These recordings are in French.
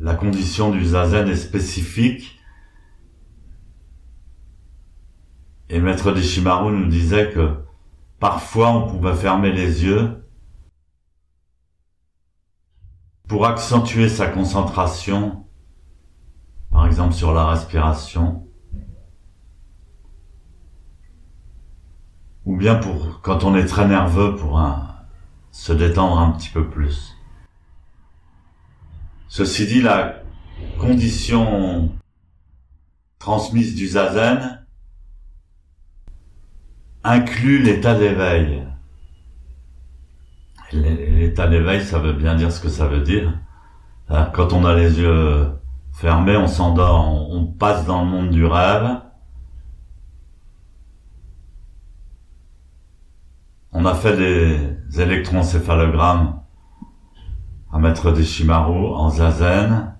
la condition du zazen est spécifique. Et Maître Deshimaru nous disait que parfois on pouvait fermer les yeux pour accentuer sa concentration, par exemple sur la respiration, ou bien pour quand on est très nerveux pour se détendre un petit peu plus. Ceci dit, la condition transmise du zazen inclut l'état d'éveil. L'état d'éveil, ça veut bien dire ce que ça veut dire. Quand on a les yeux fermés, on s'endort, on passe dans le monde du rêve. On a fait des électroencéphalogrammes à mettre des Shimaru en zazen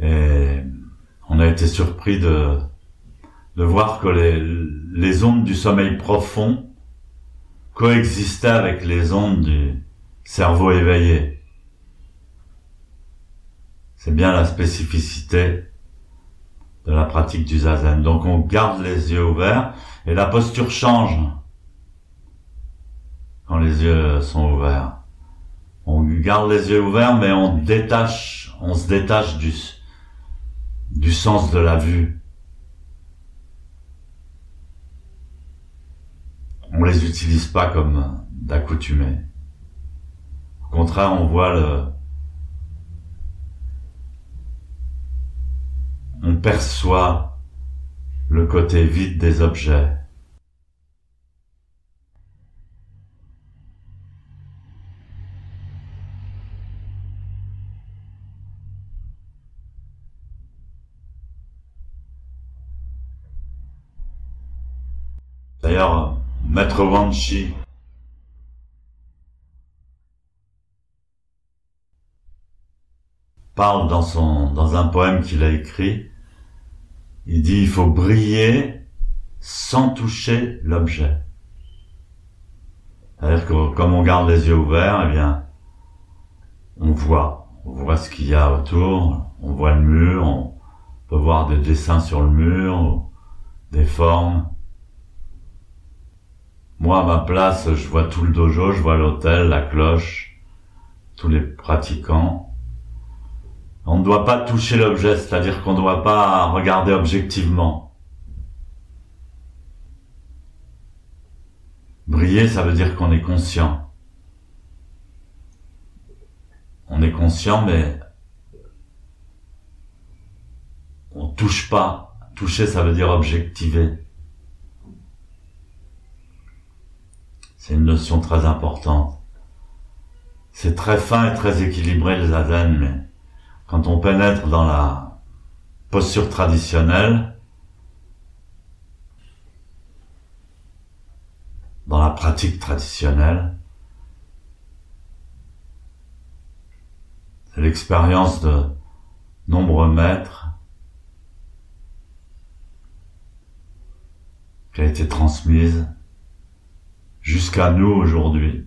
et on a été surpris de, de voir que les, les ondes du sommeil profond coexistaient avec les ondes du cerveau éveillé. C'est bien la spécificité de la pratique du zazen. Donc on garde les yeux ouverts et la posture change quand les yeux sont ouverts on garde les yeux ouverts, mais on détache, on se détache du, du sens de la vue. On les utilise pas comme d'accoutumé. Au contraire, on voit le, on perçoit le côté vide des objets. D'ailleurs, Maître Wanchi parle dans son, dans un poème qu'il a écrit, il dit il faut briller sans toucher l'objet. C'est-à-dire que comme on garde les yeux ouverts, eh bien, on voit, on voit ce qu'il y a autour, on voit le mur, on peut voir des dessins sur le mur, des formes. Moi, à ma place, je vois tout le dojo, je vois l'hôtel, la cloche, tous les pratiquants. On ne doit pas toucher l'objet, c'est-à-dire qu'on ne doit pas regarder objectivement. Briller, ça veut dire qu'on est conscient. On est conscient, mais on touche pas. Toucher, ça veut dire objectiver. C'est une notion très importante. C'est très fin et très équilibré le zazen, mais quand on pénètre dans la posture traditionnelle, dans la pratique traditionnelle, c'est l'expérience de nombreux maîtres qui a été transmise jusqu'à nous aujourd'hui.